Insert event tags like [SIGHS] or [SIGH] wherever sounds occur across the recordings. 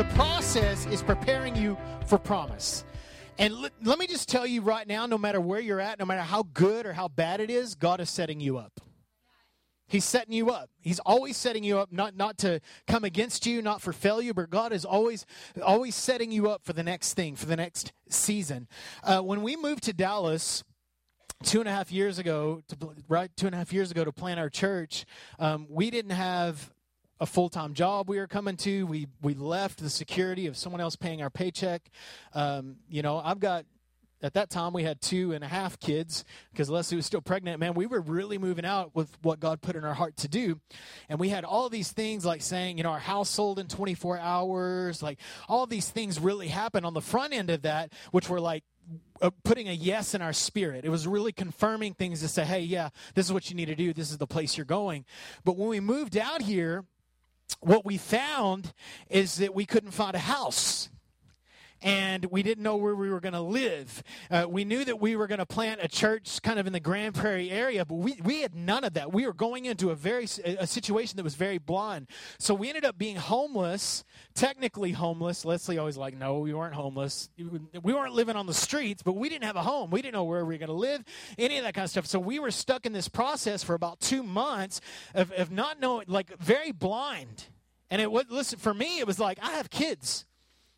the process is preparing you for promise. And l- let me just tell you right now no matter where you're at, no matter how good or how bad it is, God is setting you up. He's setting you up. He's always setting you up, not not to come against you, not for failure, but God is always always setting you up for the next thing, for the next season. Uh, when we moved to Dallas, two and a half years ago, to, right two and a half years ago to plant our church, um, we didn't have a full-time job we were coming to. We we left the security of someone else paying our paycheck. Um, you know, I've got at that time we had two and a half kids because Leslie was still pregnant. Man, we were really moving out with what God put in our heart to do. And we had all these things like saying, you know, our house sold in 24 hours, like all these things really happened on the front end of that, which were like, uh, putting a yes in our spirit. It was really confirming things to say, hey, yeah, this is what you need to do. This is the place you're going. But when we moved out here, what we found is that we couldn't find a house and we didn't know where we were going to live. Uh, we knew that we were going to plant a church kind of in the Grand Prairie area, but we, we had none of that. We were going into a very a situation that was very blind. So we ended up being homeless, technically homeless. Leslie always like, no, we weren't homeless. We weren't living on the streets, but we didn't have a home. We didn't know where we were going to live, any of that kind of stuff. So we were stuck in this process for about two months of, of not knowing, like very blind. And it was, listen, for me, it was like, I have kids.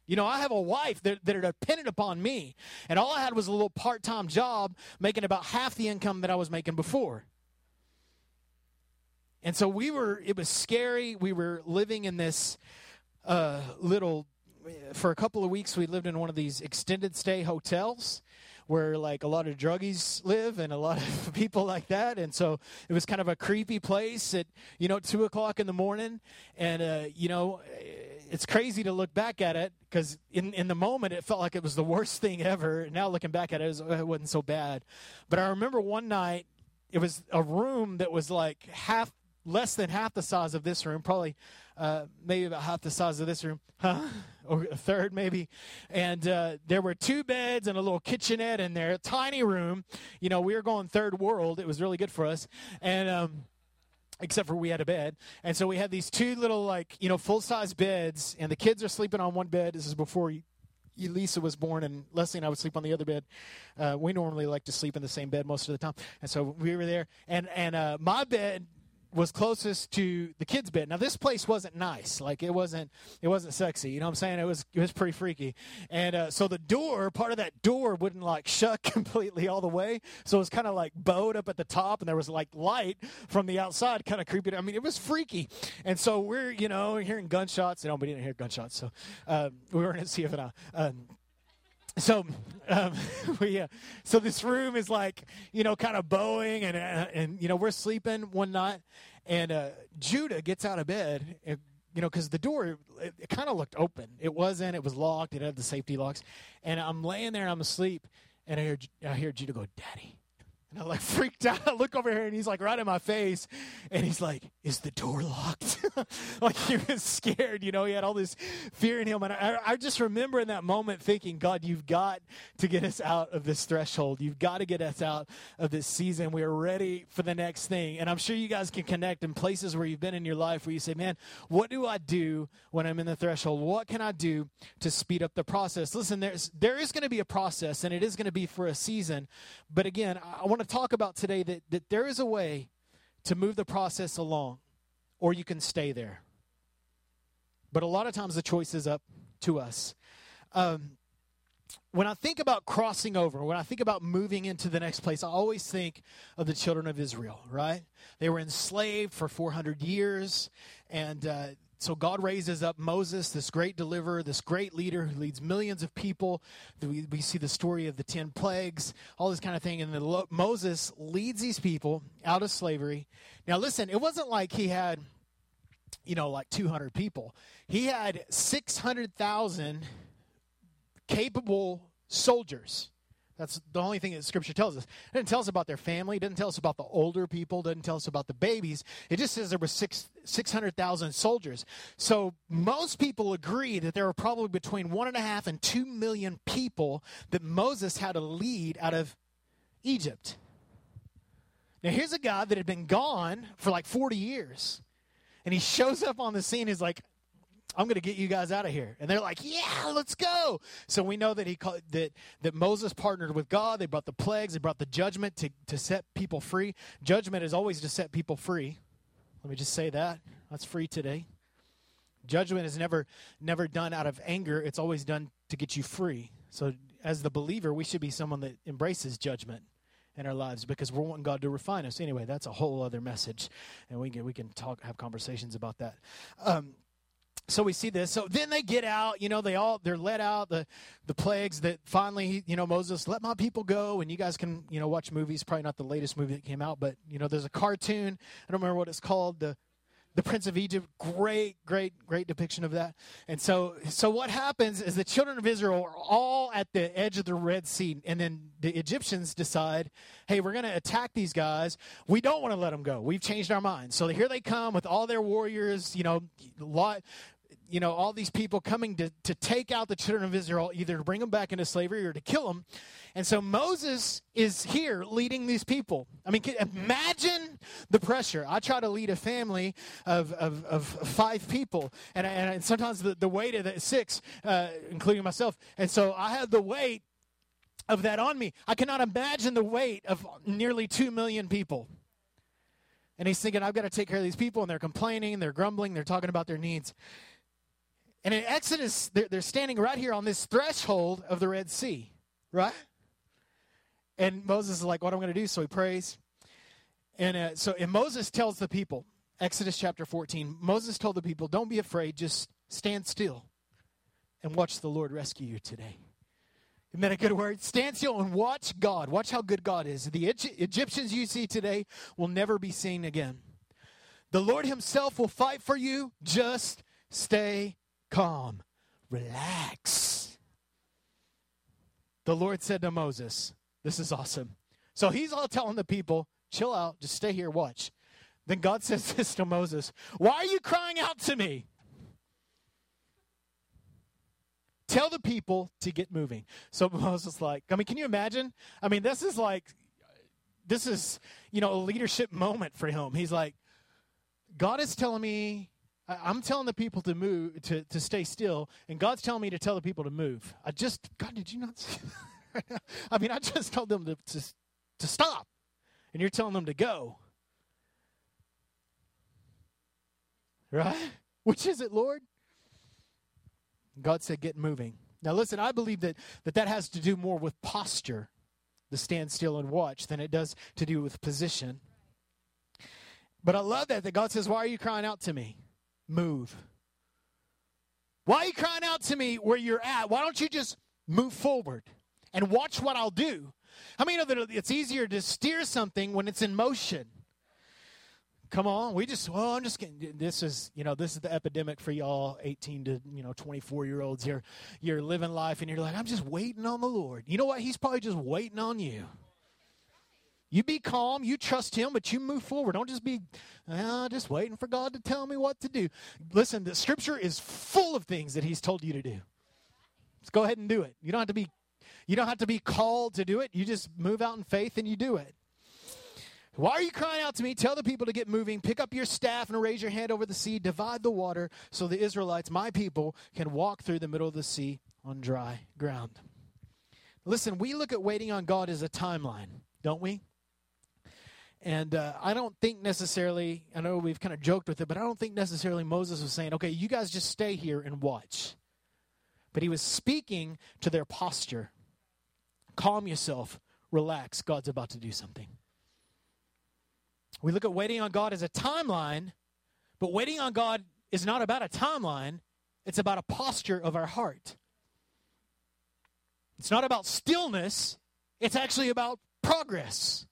You know, I have a wife that, that are dependent upon me. And all I had was a little part time job making about half the income that I was making before. And so we were, it was scary. We were living in this uh, little, for a couple of weeks, we lived in one of these extended stay hotels where like a lot of druggies live and a lot of [LAUGHS] people like that. And so it was kind of a creepy place at, you know, two o'clock in the morning. And, uh, you know, it's crazy to look back at it because in, in the moment it felt like it was the worst thing ever. Now looking back at it, it, was, it wasn't so bad. But I remember one night, it was a room that was like half less than half the size of this room, probably uh, maybe about half the size of this room, huh? or a third maybe. And uh, there were two beds and a little kitchenette in there, tiny room. You know, we were going third world. It was really good for us. And, um, except for we had a bed. And so we had these two little, like, you know, full size beds, and the kids are sleeping on one bed. This is before Elisa was born, and Leslie and I would sleep on the other bed. Uh, we normally like to sleep in the same bed most of the time, and so we were there. And and uh, my bed was closest to the kids' bed. Now this place wasn't nice, like it wasn't it wasn't sexy. You know what I'm saying? It was it was pretty freaky. And uh, so the door, part of that door wouldn't like shut [LAUGHS] completely all the way, so it was kind of like bowed up at the top, and there was like light from the outside, kind of creepy. I mean, it was freaky. And so we're you know hearing gunshots. You know, we didn't hear gunshots, so uh, we weren't at CFNI. Um, so um, [LAUGHS] we uh, so this room is like you know kind of bowing and uh, and you know we're sleeping one night and uh, Judah gets out of bed and, you know because the door it, it kind of looked open. It wasn't it was locked it had the safety locks. And I'm laying there and I'm asleep and I hear I hear Judah go daddy and I like [LAUGHS] freaked out. I look over here and he's like right in my face. And he's like, Is the door locked? [LAUGHS] like he was scared, you know, he had all this fear in him. And I, I just remember in that moment thinking, God, you've got to get us out of this threshold. You've got to get us out of this season. We are ready for the next thing. And I'm sure you guys can connect in places where you've been in your life where you say, Man, what do I do when I'm in the threshold? What can I do to speed up the process? Listen, there's there is going to be a process and it is going to be for a season. But again, I want to talk about today that, that there is a way to move the process along, or you can stay there. But a lot of times the choice is up to us. Um, when I think about crossing over, when I think about moving into the next place, I always think of the children of Israel, right? They were enslaved for 400 years, and uh, so God raises up Moses, this great deliverer, this great leader who leads millions of people. We, we see the story of the 10 plagues, all this kind of thing. And the, Moses leads these people out of slavery. Now, listen, it wasn't like he had, you know, like 200 people, he had 600,000 capable soldiers. That's the only thing that Scripture tells us. It doesn't tell us about their family. It doesn't tell us about the older people. It doesn't tell us about the babies. It just says there were six, 600,000 soldiers. So most people agree that there were probably between one and a half and two million people that Moses had to lead out of Egypt. Now here's a guy that had been gone for like 40 years. And he shows up on the scene. He's like, I'm going to get you guys out of here. And they're like, yeah, let's go. So we know that he called, that that Moses partnered with God. They brought the plagues. They brought the judgment to to set people free. Judgment is always to set people free. Let me just say that. That's free today. Judgment is never never done out of anger. It's always done to get you free. So as the believer, we should be someone that embraces judgment in our lives because we're wanting God to refine us. Anyway, that's a whole other message, and we can we can talk have conversations about that. Um, so we see this. So then they get out you know they all they're let out the the plagues that finally you know moses let my people go and you guys can you know watch movies probably not the latest movie that came out but you know there's a cartoon. I don't remember what it's called the the prince of egypt. Great great great depiction of that. And so so what happens is the children of israel are all at the edge of the red sea and then the egyptians decide hey we're going to attack these guys. We don't want to let them go. We've changed our minds. So here they come with all their warriors you know a lot you know, all these people coming to, to take out the children of Israel, either to bring them back into slavery or to kill them. And so Moses is here leading these people. I mean, imagine the pressure. I try to lead a family of, of, of five people, and, and sometimes the, the weight of the six, uh, including myself. And so I have the weight of that on me. I cannot imagine the weight of nearly two million people. And he's thinking, I've got to take care of these people, and they're complaining, they're grumbling, they're talking about their needs. And in Exodus, they're, they're standing right here on this threshold of the Red Sea, right? And Moses is like, What am I going to do? So he prays. And uh, so, and Moses tells the people, Exodus chapter 14, Moses told the people, Don't be afraid, just stand still and watch the Lord rescue you today. Isn't that a good word? Stand still and watch God. Watch how good God is. The Egyptians you see today will never be seen again. The Lord Himself will fight for you. Just stay calm, relax. The Lord said to Moses, This is awesome. So he's all telling the people, chill out, just stay here, watch. Then God [LAUGHS] says this to Moses Why are you crying out to me? Tell the people to get moving. So [LAUGHS] Moses, like, I mean, can you imagine? I mean, this is like, this is, you know, a leadership [LAUGHS] moment for him. He's like, God is telling me I'm telling the people to move, to, to stay still, and God's telling me to tell the people to move. I just, God, did you not see? [LAUGHS] I mean, I just told them to, to, to stop, and you're telling them to go. Right? Which is it, Lord? God said, get moving. Now, listen, I believe that, that that has to do more with posture, the stand still and watch, than it does to do with position. But I love that, that God says, Why are you crying out to me? Move. Why are you crying out to me where you're at? Why don't you just move forward and watch what I'll do? How many know that it's easier to steer something when it's in motion? Come on, we just, well, I'm just getting, this is, you know, this is the epidemic for y'all 18 to, you know, 24 year olds. You're, you're living life and you're like, I'm just waiting on the Lord. You know what? He's probably just waiting on you. You be calm, you trust Him, but you move forward. Don't just be uh, just waiting for God to tell me what to do. Listen, the Scripture is full of things that He's told you to do. Let's go ahead and do it. You don't have to be, you don't have to be called to do it. You just move out in faith and you do it. Why are you crying out to me? Tell the people to get moving. Pick up your staff and raise your hand over the sea. Divide the water so the Israelites, my people, can walk through the middle of the sea on dry ground. Listen, we look at waiting on God as a timeline, don't we? And uh, I don't think necessarily, I know we've kind of joked with it, but I don't think necessarily Moses was saying, okay, you guys just stay here and watch. But he was speaking to their posture. Calm yourself, relax, God's about to do something. We look at waiting on God as a timeline, but waiting on God is not about a timeline, it's about a posture of our heart. It's not about stillness, it's actually about progress.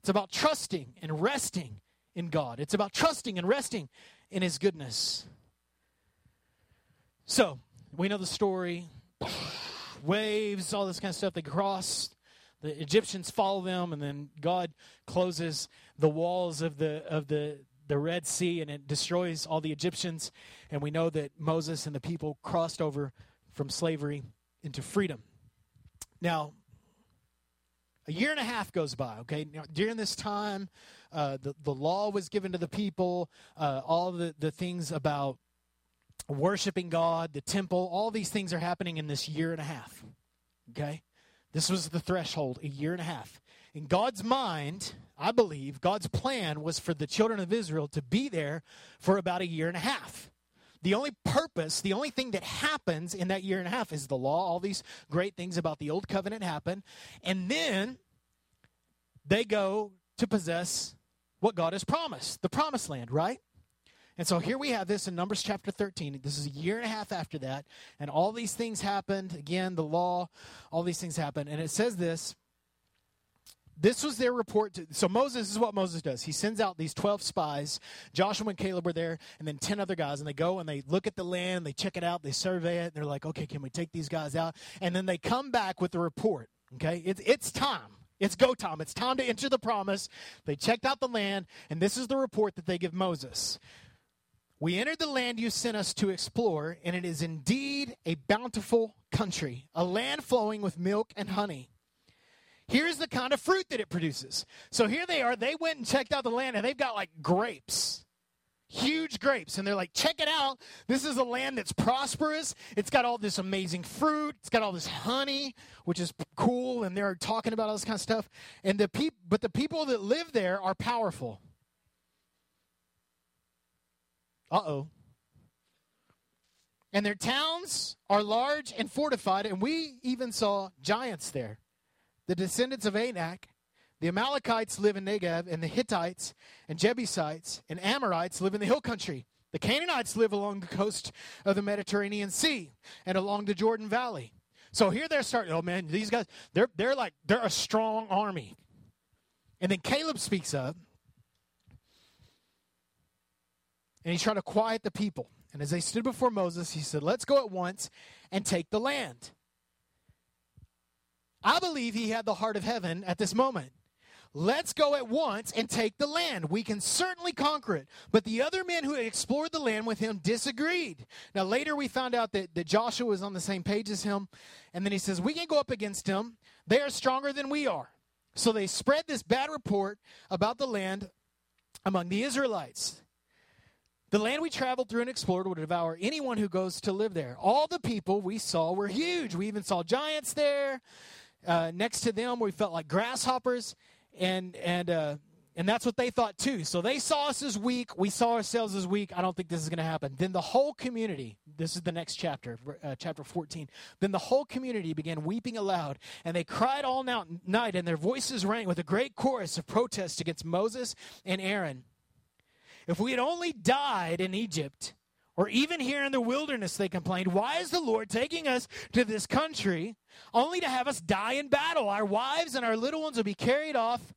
It's about trusting and resting in God. It's about trusting and resting in His goodness. So, we know the story [SIGHS] waves, all this kind of stuff. They cross. The Egyptians follow them, and then God closes the walls of the of the the Red Sea, and it destroys all the Egyptians. And we know that Moses and the people crossed over from slavery into freedom. Now, a year and a half goes by, okay? Now, during this time, uh, the, the law was given to the people, uh, all the, the things about worshiping God, the temple, all these things are happening in this year and a half. Okay? This was the threshold, a year and a half. In God's mind, I believe, God's plan was for the children of Israel to be there for about a year and a half. The only purpose, the only thing that happens in that year and a half is the law. All these great things about the old covenant happen. And then they go to possess what God has promised, the promised land, right? And so here we have this in Numbers chapter 13. This is a year and a half after that. And all these things happened. Again, the law, all these things happened. And it says this this was their report to, so moses is what moses does. He sends out these 12 spies. Joshua and caleb were there and then 10 other guys and they go and they look at the land they check it out they survey it and they're like okay can we take these guys out? And then they come back with the report okay? It's, it's time. It's go time. It's time to enter the promise. They checked out the land and this is the report that they give moses. We entered the land you sent us to explore, and it is indeed a bountiful country, a land flowing with milk and honey. Here's the kind of fruit that it produces. So here they are. They went and checked out the land, and they've got like grapes, huge grapes. And they're like, check it out. This is a land that's prosperous. It's got all this amazing fruit. It's got all this honey, which is cool. And they're talking about all this kind of stuff. And the peop- but the people that live there are powerful. Uh oh. And their towns are large and fortified, and we even saw giants there. The descendants of Anak, the Amalekites live in Negev, and the Hittites and Jebusites and Amorites live in the hill country. The Canaanites live along the coast of the Mediterranean Sea and along the Jordan Valley. So here they're starting, oh man, these guys, they're, they're like, they're a strong army. And then Caleb speaks up and he's trying to quiet the people. And as they stood before Moses, he said, Let's go at once and take the land. I believe he had the heart of heaven at this moment. Let's go at once and take the land. We can certainly conquer it. But the other men who had explored the land with him disagreed. Now, later we found out that, that Joshua was on the same page as him. And then he says, We can go up against him. They are stronger than we are. So they spread this bad report about the land among the Israelites. The land we traveled through and explored would devour anyone who goes to live there. All the people we saw were huge. We even saw giants there. Uh, next to them, we felt like grasshoppers, and and uh, and that's what they thought too. So they saw us as weak. We saw ourselves as weak. I don't think this is going to happen. Then the whole community. This is the next chapter, uh, chapter 14. Then the whole community began weeping aloud, and they cried all night, and their voices rang with a great chorus of protest against Moses and Aaron. If we had only died in Egypt, or even here in the wilderness, they complained, why is the Lord taking us to this country only to have us die in battle? Our wives and our little ones will be carried off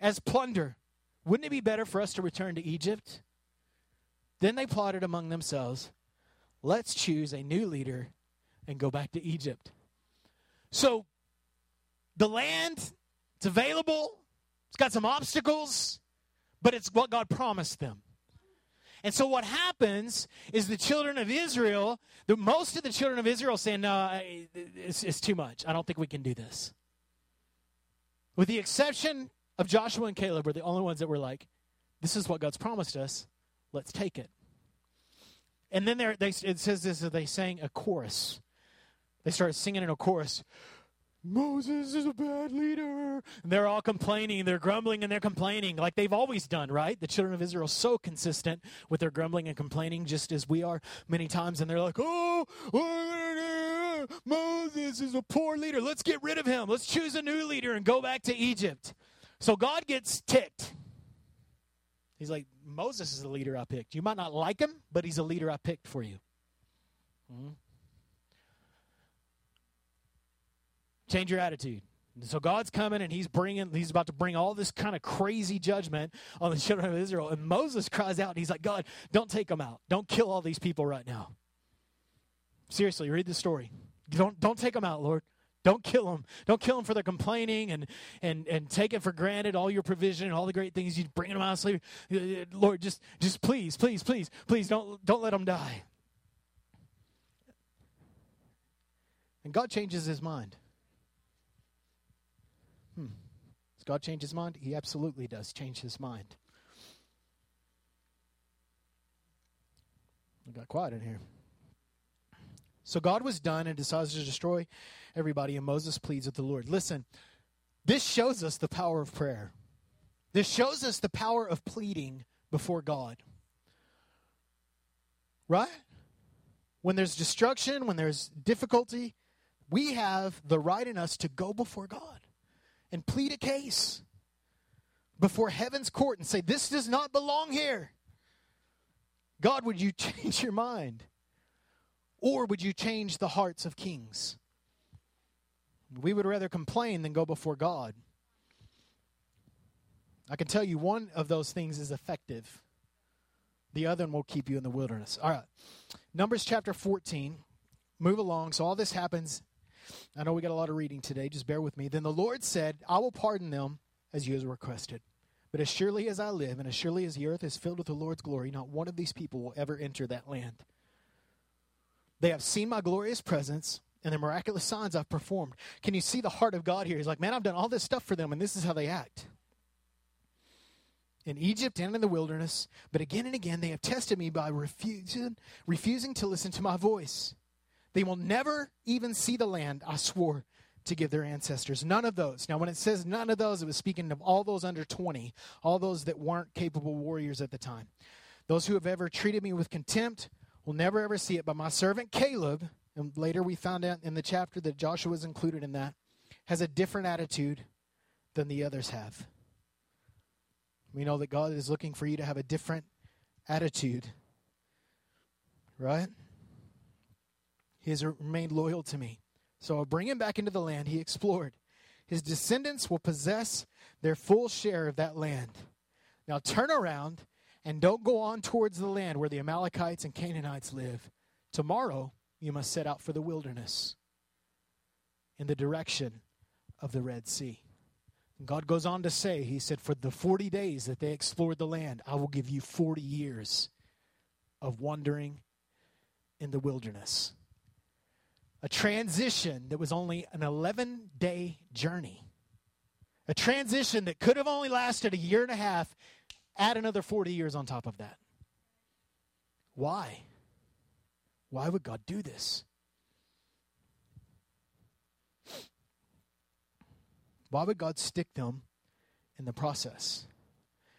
as plunder. Wouldn't it be better for us to return to Egypt? Then they plotted among themselves, let's choose a new leader and go back to Egypt. So the land, it's available, it's got some obstacles, but it's what God promised them. And so what happens is the children of Israel, the, most of the children of Israel saying, no, it's, it's too much. I don't think we can do this. With the exception of Joshua and Caleb, were the only ones that were like, this is what God's promised us. Let's take it. And then they, it says this, that they sang a chorus. They started singing in a chorus. Moses is a bad leader. And they're all complaining, they're grumbling and they're complaining like they've always done, right? The children of Israel so consistent with their grumbling and complaining, just as we are many times. And they're like, oh, Moses is a poor leader. Let's get rid of him. Let's choose a new leader and go back to Egypt. So God gets ticked. He's like, Moses is the leader I picked. You might not like him, but he's a leader I picked for you. Mm-hmm. Change your attitude. So God's coming and he's bringing he's about to bring all this kind of crazy judgment on the children of Israel and Moses cries out and he's like God, don't take them out. Don't kill all these people right now. Seriously, read the story. Don't don't take them out, Lord. Don't kill them. Don't kill them for their complaining and and and taking for granted all your provision and all the great things you bringing them out of slavery. Uh, uh, Lord, just just please, please, please, please don't don't let them die. And God changes his mind. Hmm. Does God change his mind? He absolutely does change his mind. I got quiet in here. So God was done and decides to destroy everybody, and Moses pleads with the Lord. Listen, this shows us the power of prayer. This shows us the power of pleading before God. Right? When there's destruction, when there's difficulty, we have the right in us to go before God and plead a case before heaven's court and say, This does not belong here. God, would you [LAUGHS] change your mind? Or would you change the hearts of kings? We would rather complain than go before God. I can tell you one of those things is effective. The other one will keep you in the wilderness. All right. Numbers chapter 14. Move along. So all this happens. I know we got a lot of reading today. Just bear with me. Then the Lord said, I will pardon them as you have requested. But as surely as I live, and as surely as the earth is filled with the Lord's glory, not one of these people will ever enter that land. They have seen my glorious presence and the miraculous signs I've performed. Can you see the heart of God here? He's like, man, I've done all this stuff for them, and this is how they act. In Egypt and in the wilderness, but again and again they have tested me by refusing, refusing to listen to my voice. They will never even see the land I swore to give their ancestors. None of those. Now, when it says none of those, it was speaking of all those under 20, all those that weren't capable warriors at the time. Those who have ever treated me with contempt will never ever see it. But my servant Caleb, and later we found out in the chapter that Joshua is included in that, has a different attitude than the others have. We know that God is looking for you to have a different attitude, right? He has remained loyal to me. So I'll bring him back into the land he explored. His descendants will possess their full share of that land. Now turn around and don't go on towards the land where the Amalekites and Canaanites live. Tomorrow you must set out for the wilderness in the direction of the Red Sea. God goes on to say, He said, For the 40 days that they explored the land, I will give you 40 years of wandering in the wilderness a transition that was only an 11 day journey. A transition that could have only lasted a year and a half, add another 40 years on top of that. Why? Why would God do this? Why would God stick them in the process?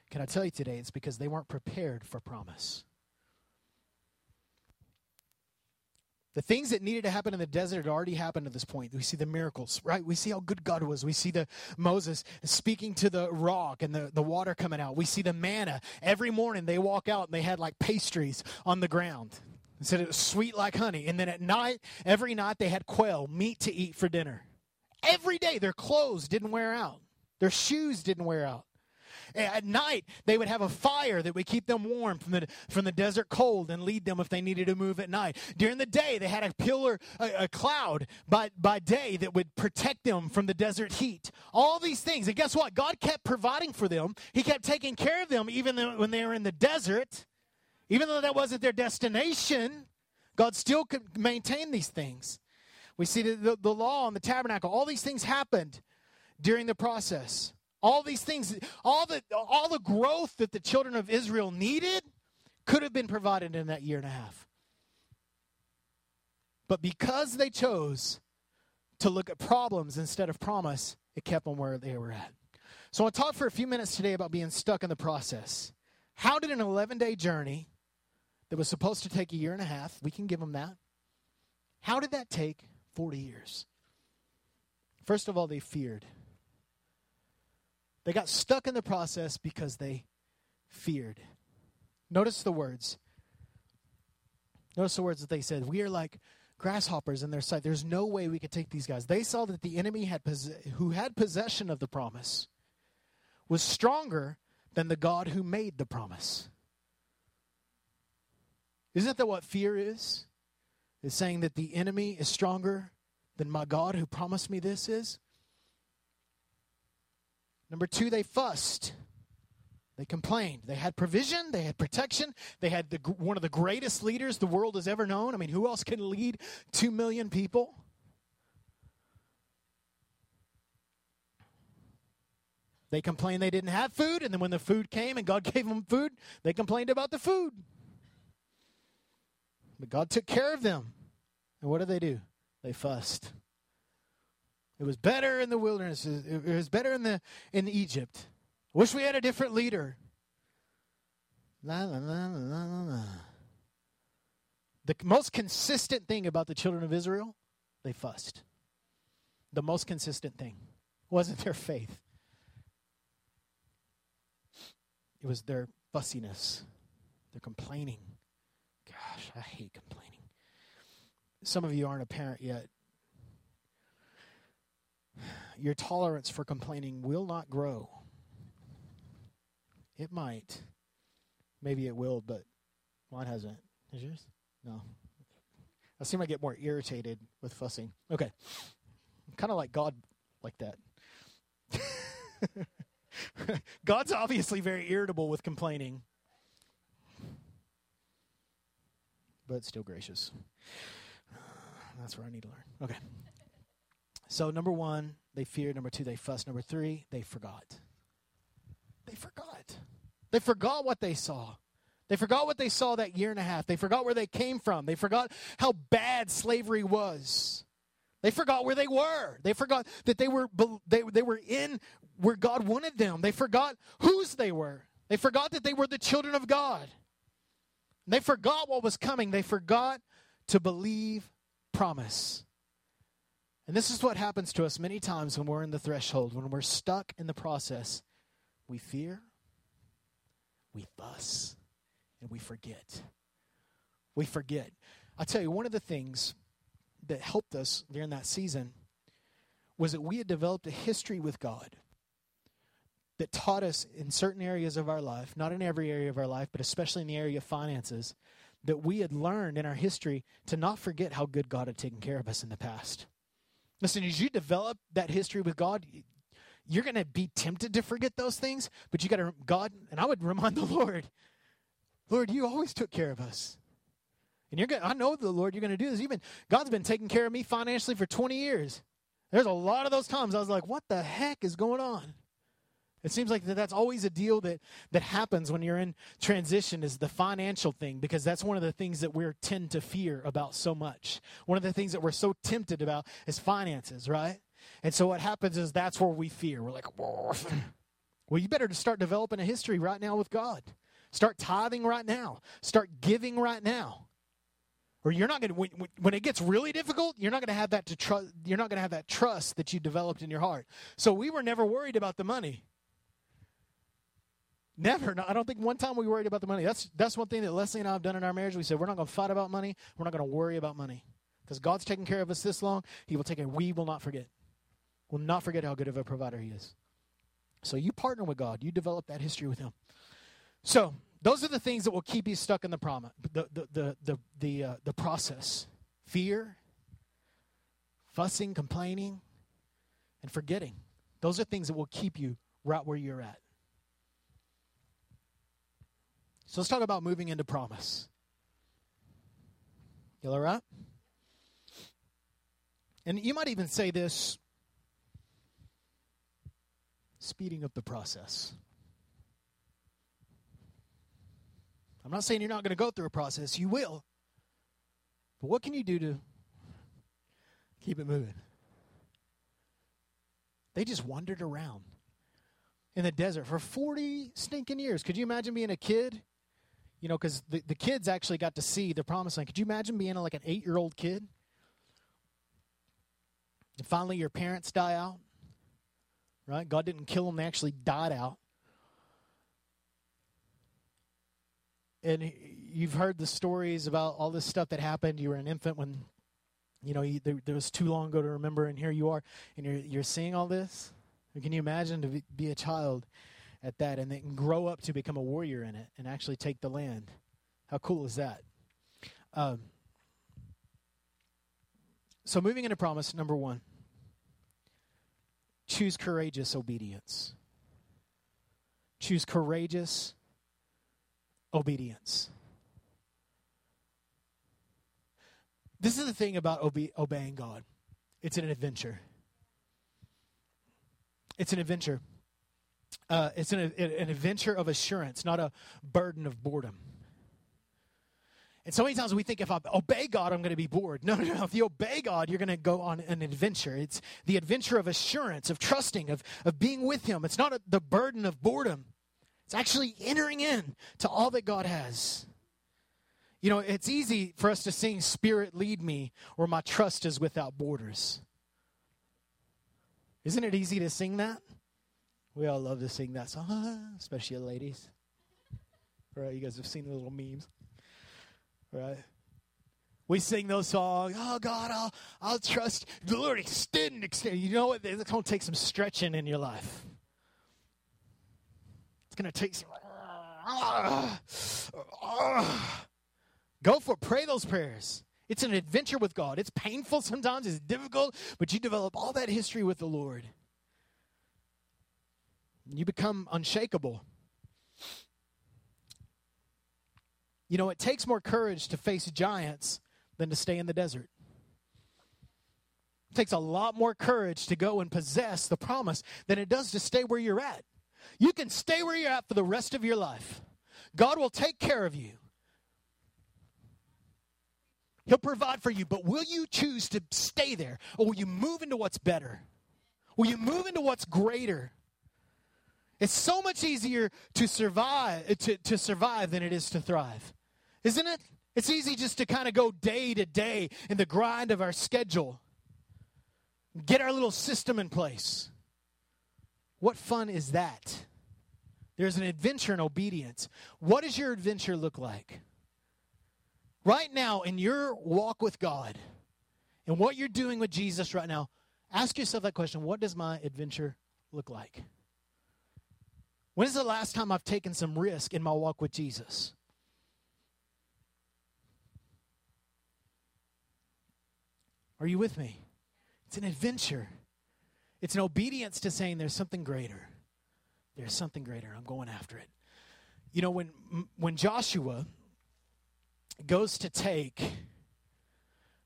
Can I tell you today? It's because they weren't prepared for promise. The things that needed to happen in the desert had already happened at this point. We see the miracles, right? We see how good God was. We see the Moses speaking to the rock and the, the water coming out. We see the manna. Every morning they walk out and they had like pastries on the ground. They said it was sweet like honey. And then at night, every night they had quail, meat to eat for dinner. Every day their clothes didn't wear out. Their shoes didn't wear out. Eh, at night, they would have a fire that would keep them warm from the, from the desert cold and lead them if they needed to move at night. During the day, they had a pillar, a, a cloud by, by day that would protect them from the desert heat. All these things. And guess what? God kept providing for them. He kept taking care of them even when they were in the desert. Even though that wasn't their destination, God still could maintain these things. We see the, the, the law and the tabernacle, all these things happened during the process. All these things, all the, all the growth that the children of Israel needed could have been provided in that year and a half. But because they chose to look at problems instead of promise, it kept them where they were at. So I to talk for a few minutes today about being stuck in the process. How did an 11 day journey that was supposed to take a year and a half, we can give them that, how did that take 40 years? First of all, they feared. They got stuck in the process because they feared. Notice the words. Notice the words that they said. We are like grasshoppers in their sight. There's no way we could take these guys. They saw that the enemy had who had possession of the promise was stronger than the God who made the promise. Isn't that what fear is? Is saying that the enemy is stronger than my God who promised me this is? Number two, they fussed. They complained. They had provision. They had protection. They had the, one of the greatest leaders the world has ever known. I mean, who else can lead two million people? They complained they didn't have food, and then when the food came and God [LAUGHS] gave them food, they complained about the food. But God took care of them. And what did they do? They fussed. It was better in the wilderness. It was better in the in Egypt. Wish we had a different leader. La, la, la, la, la, la. The most consistent thing about the children of Israel, they fussed. The most consistent thing wasn't their faith. It was their fussiness, their complaining. Gosh, I hate complaining. Some of you aren't a parent yet. Your tolerance for complaining will not grow. It might. Maybe it will, but mine hasn't. Is yours? No. I seem to get more irritated with fussing. Okay. Kind of like God like that. [LAUGHS] God's obviously very irritable with complaining, but still gracious. [SIGHS] That's where I need to learn. Okay. So, number one, they feared. Number two, they fussed. Number three, they forgot. They forgot. They forgot what they saw. They forgot what they saw that year and a half. They forgot where they came from. They forgot how bad slavery was. They forgot where they were. They forgot that they were they, they were in where God wanted them. They forgot whose they were. They forgot that they were the children of God. They forgot what was coming. They forgot to believe promise. And this is what happens to us many times when we're in the threshold, when we're stuck in the process. We fear, we fuss, and we forget. We forget. I tell you, one of the things that helped us during that season was that we had developed a history with God that taught us in certain areas of our life, not in every area of our life, but especially in the area of finances, that we had learned in our history to not forget how good God had taken care of us in the past. Listen, as you develop that history with God, you're going to be tempted to forget those things, but you got to, God, and I would remind [LAUGHS] the Lord, Lord, you always took care of us. And you're going I know the Lord, you're going to do this. Even God's been taking care of me financially for 20 years. There's a lot of those times I was like, what the heck is going on? It seems like that's always a deal that, that happens when you're in transition is the financial thing because that's one of the things that we tend to fear about so much. One of the things that we're so tempted about is finances, right? And so what happens is that's where we fear. We're like, [LAUGHS] well, you better start developing a history right now with God. Start tithing right now. Start giving right now. Or you're not going to when, when it gets really difficult, you're not going to have that to trust. You're not going to have that trust that you developed in your heart. So we were never worried about the money. Never. No, I don't think one time we worried about the money. That's that's one thing that Leslie and I have done in our marriage. We said we're not going to fight about money. We're not going to worry about money because God's taken care of us this long. He will take care. We will not forget. We'll not forget how good of a provider He is. So you partner with God. You develop that history with Him. So those are the things that will keep you stuck in the promise, the the the the the, uh, the process. Fear, fussing, complaining, and forgetting. Those are things that will keep you right where you're at. So let's talk about moving into promise. You all right? And you might even say this speeding up the process. I'm not saying you're not going to go through a process, you will. But what can you do to keep it moving? They just wandered around in the desert for 40 stinking years. Could you imagine being a kid you know, because the, the kids actually got to see the promised land. Could you imagine being like an eight year old kid? And finally, your parents die out, right? God didn't kill them, they actually died out. And you've heard the stories about all this stuff that happened. You were an infant when, you know, you, there, there, was too long ago to remember, and here you are, and you're, you're seeing all this. Can you imagine to be, be a child at that and then grow up to become a warrior in it and actually take the land. How cool is that? Um, so, moving into promise, number one, choose courageous obedience. Choose courageous obedience. This is the thing about obe- obeying God it's an adventure. It's an adventure uh, it's an, an adventure of assurance, not a burden of boredom. And so many times we think if I obey God, I'm going to be bored. No, [LAUGHS] no, no. If you obey God, you're going to go on an adventure. It's the adventure of assurance, of trusting, of, of being with Him. It's not a, the burden of boredom, it's actually entering in to all that God has. You know, it's easy for us to sing, Spirit, lead me, or my trust is without borders. Isn't it easy to sing that? We all love to sing that song, [LAUGHS] especially ladies. Right? You guys have seen the little memes right? We sing those songs. Oh God, I'll I'll trust the Lord. Extend, extend. You know what? It's going to take some stretching in your life. It's going to take some. [SIGHS] Go for it. Pray those prayers. It's an adventure with God. It's painful sometimes. It's difficult, but you develop all that history with the Lord. You become unshakable. You know, it takes more courage to face giants than to stay in the desert. It takes a lot more courage to go and possess the promise than it does to stay where you're at. You can stay where you're at for the rest of your life. God will take care of you. He'll provide for you, but will you choose to stay there or will you move into what's better? Will you move into what's greater? It's so much easier to survive uh, to, to survive than it is to thrive. Isn't it? It's easy just to kind of go day to day in the grind of our schedule, get our little system in place. What fun is that? There's an adventure in obedience. What does your adventure look like? Right now, in your walk with God and what you're doing with Jesus right now, ask yourself that question What does my adventure look like? When is the last time I've taken some risk in my walk with Jesus? Are you with me? It's an adventure. It's an obedience to saying there's something greater. There's something greater. I'm going after it. You know, when when Joshua goes to take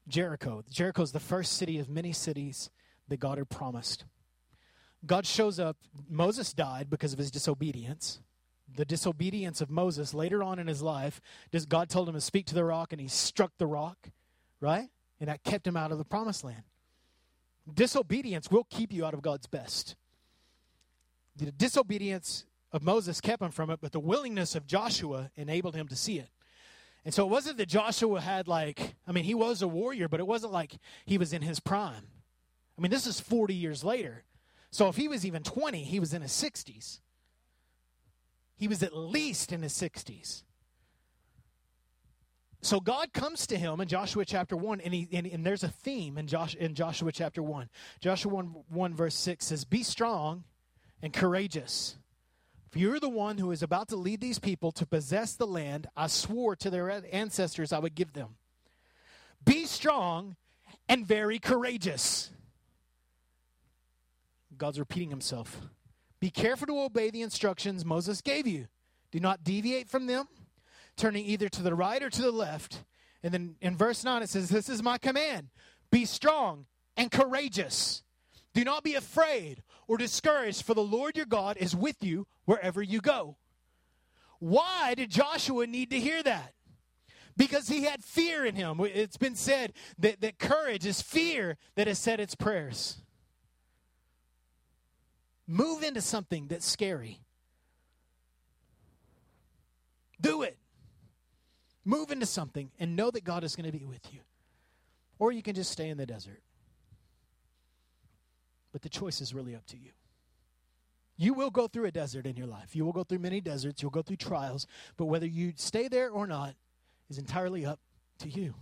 Jericho, Jericho is the first city of many cities that God had promised. God shows up. Moses died because of his disobedience. The disobedience of Moses later on in his life, God told him to speak to the rock, and he struck the rock, right? and that kept him out of the promised land. Disobedience will keep you out of God's best. The disobedience of Moses kept him from it, but the willingness of Joshua enabled him to see it. And so it wasn't that Joshua had, like, I mean, he was a warrior, but it wasn't like he was in his prime. I mean, this is 40 years later. So if he was even 20, he was in his 60s. He was at least in his 60s. So God comes to him in Joshua chapter 1, and, he, and, and there's a theme in, Josh, in Joshua chapter 1. Joshua 1, 1, verse 6 says, Be strong and courageous. If you're the one who is about to lead these people to possess the land I swore to their ancestors I would give them. Be strong and very courageous. God's repeating himself. Be careful to obey the instructions Moses gave you. Do not deviate from them turning either to the right or to the left. And then in verse 9 it says, This is my command be strong and courageous. Do not be afraid or discouraged, for the Lord your God is with you wherever you go. Why did Joshua need to hear that? Because he had fear in him. It's been said that, that courage is fear that has said its prayers. Move into something that's scary. Do it. Move into something and know that God is going to be with you. Or you can just stay in the desert. But the choice is really up to you. You will go through a desert in your life. You will go through many deserts. You'll go through trials. But whether you stay there or not is entirely up to you.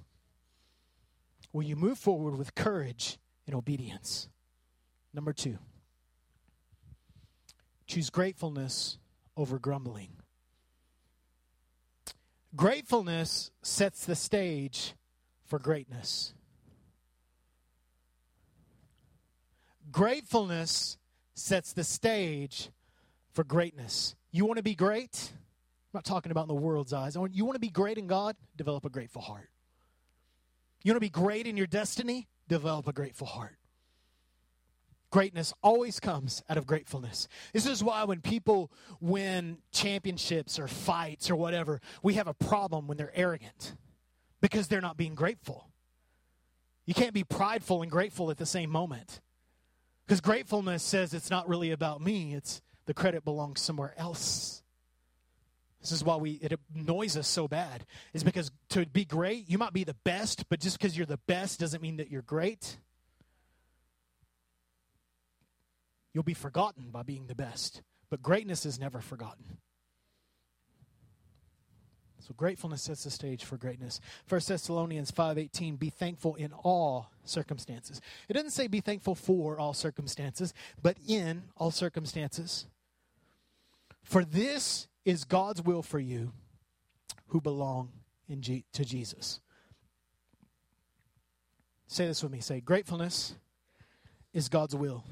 Will you move forward with courage and obedience? Number two, choose gratefulness over grumbling. Gratefulness sets the stage for greatness. Gratefulness sets the stage for greatness. You want to be great? I'm not talking about in the world's eyes. You want to be great in God? Develop a grateful heart. You want to be great in your destiny? Develop a grateful heart. Greatness always comes out of gratefulness. This is why when people win championships or fights or whatever, we have a problem when they're arrogant. because they're not being grateful. You can't be prideful and grateful at the same moment. Because gratefulness says it's not really about me, it's the credit belongs somewhere else. This is why we it annoys us so bad. Is because to be great, you might be the best, but just because you're the best doesn't mean that you're great. You'll be forgotten by being the best, but greatness is never forgotten. So gratefulness sets the stage for greatness. 1 Thessalonians 5:18 be thankful in all circumstances. It doesn't say be thankful for all circumstances, but in all circumstances. For this is God's will for you who belong in G- to Jesus. Say this with me. Say, gratefulness is God's will.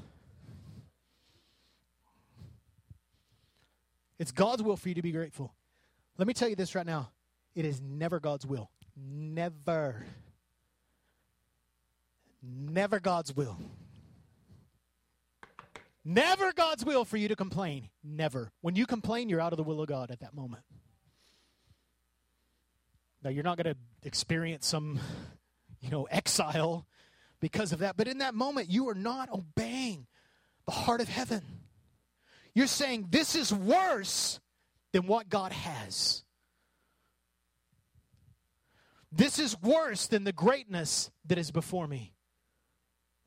It's God's will for you to be grateful. Let me tell you this right now it is never God's will. Never. Never God's will. Never God's will for you to complain. Never. When you complain, you're out of the will of God at that moment. Now, you're not going to experience some, you know, exile because of that. But in that moment, you are not obeying the heart of heaven. You're saying, this is worse than what God has. This is worse than the greatness that is before me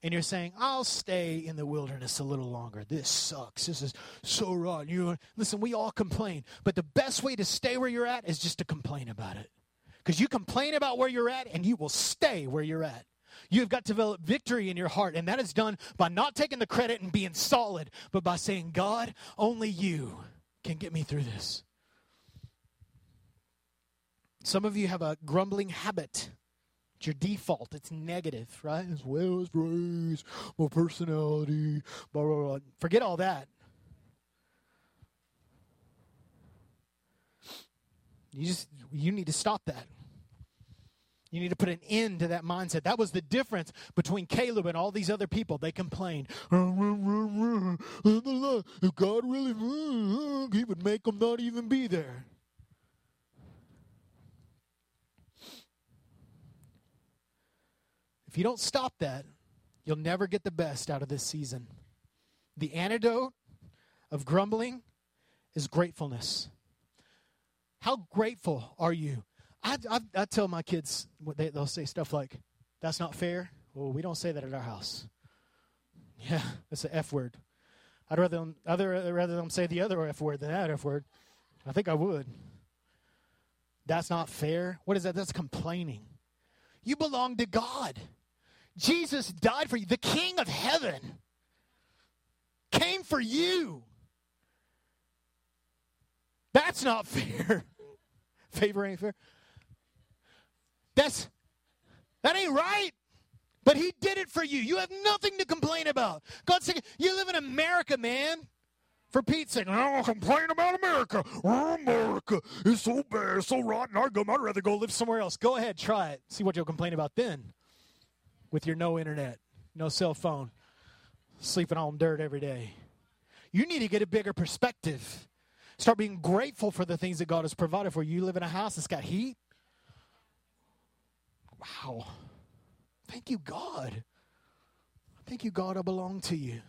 and you're saying, I'll stay in the wilderness a little longer. This sucks. This is so rotten. You listen, we all complain, but the best way to stay where you're at is just to complain about it. Because you complain about where you're at and you will stay where you're at. You've got to develop victory in your heart, and that is done by not taking the credit and being solid, but by saying, God, only you can get me through this. Some of you have a grumbling habit. It's your default. It's negative, right? As well as praise, my personality, blah, blah, blah. Forget all that. You just you need to stop that. You need to put an end to that mindset. That was the difference between Caleb and all these other people. They complained. Uh, uh, uh, if God really, he would make them not even be there. If you don't stop that, you'll never get the best out of this season. The antidote of grumbling is gratefulness. How grateful are you? I, I, I tell my kids, they, they'll say stuff like, that's not fair. Well, we don't say that at our house. Yeah, that's an F word. I'd rather them, other, rather them say the other F word than that F word. I think I would. That's not fair. What is that? That's complaining. You belong to God. Jesus died for you. The King of heaven came for you. That's not [LAUGHS] fair. Favor ain't fair. That's that ain't right. But he did it for you. You have nothing to complain about. God's saying, you live in America, man. For Pete's sake, I don't complain about America. America is so bad, so rotten. I'd, go, I'd rather go live somewhere else. Go ahead, try it. See what you'll complain about then with your no internet, no cell phone, sleeping on dirt every day. You need to get a bigger perspective. Start being grateful for the things that God has provided for you. You live in a house that's got heat. Wow. Thank you, God. Thank you, God, I belong to you.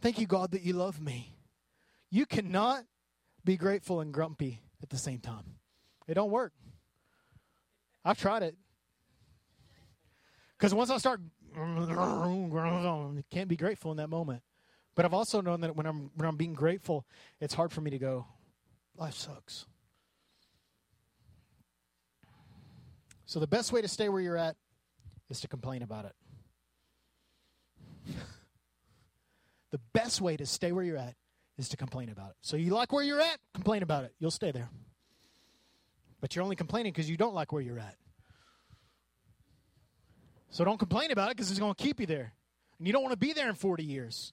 Thank you, God, that you love me. You cannot be grateful and grumpy at the same time. It don't work. I've tried it. Because once I start, can't be grateful in that moment. But I've also known that when I'm when I'm being grateful, it's hard for me to go, life sucks. So the best way to stay where you're at is to complain about it. [LAUGHS] the best way to stay where you're at is to complain about it. So you like where you're at, complain about it. You'll stay there. But you're only complaining because you don't like where you're at. So don't complain about it because it's going to keep you there. And you don't want to be there in 40 years.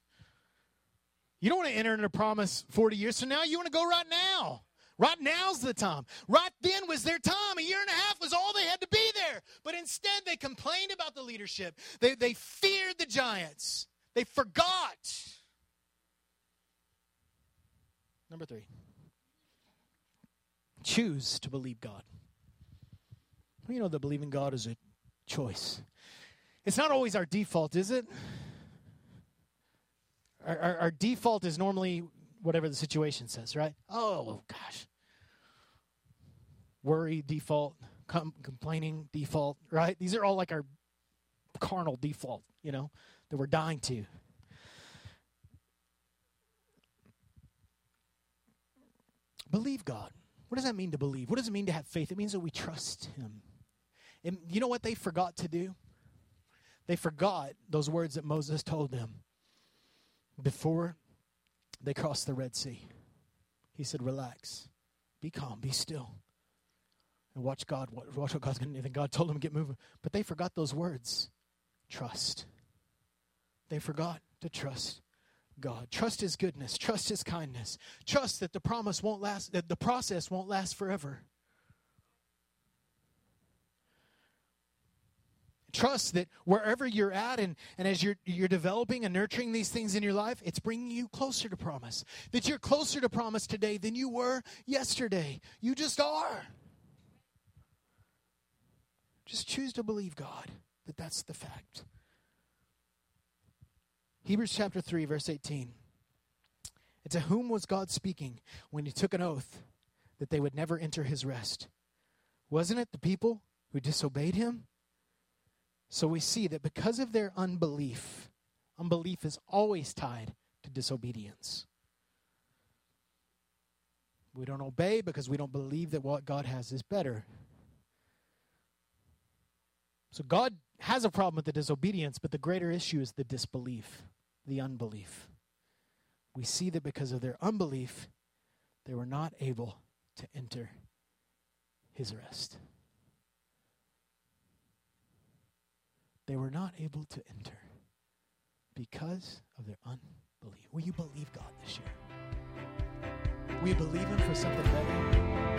You don't want to enter into promise 40 years from now. You want to go right now. Right now's the time. Right then was their time. A year and a half was all they had to be there. But instead, they complained about the leadership. They, they feared the giants. They forgot. Number three choose to believe God. You know that believing God is a choice. It's not always our default, is it? Our, our, our default is normally whatever the situation says, right? Oh, gosh. Worry, default. Com- complaining, default, right? These are all like our carnal default, you know, that we're dying to. Believe God. What does that mean to believe? What does it mean to have faith? It means that we trust Him. And you know what they forgot to do? They forgot those words that Moses told them before they crossed the Red Sea. He said, Relax, be calm, be still, and watch God. Watch what God's going to do. And God told them get moving. But they forgot those words trust. They forgot to trust God. Trust his goodness, trust his kindness. Trust that the promise won't last that the process won't last forever. Trust that wherever you're at and, and as you're, you're developing and nurturing these things in your life, it's bringing you closer to promise. That you're closer to promise today than you were yesterday. You just are. Just choose to believe God that that's the fact. Hebrews chapter 3, verse 18. And to whom was God speaking when he took an oath that they would never enter his rest? Wasn't it the people who disobeyed him? So we see that because of their unbelief, unbelief is always tied to disobedience. We don't obey because we don't believe that what God has is better. So God has a problem with the disobedience, but the greater issue is the disbelief, the unbelief. We see that because of their unbelief, they were not able to enter his rest. They were not able to enter because of their unbelief. Will you believe God this year? Will you believe Him for something better?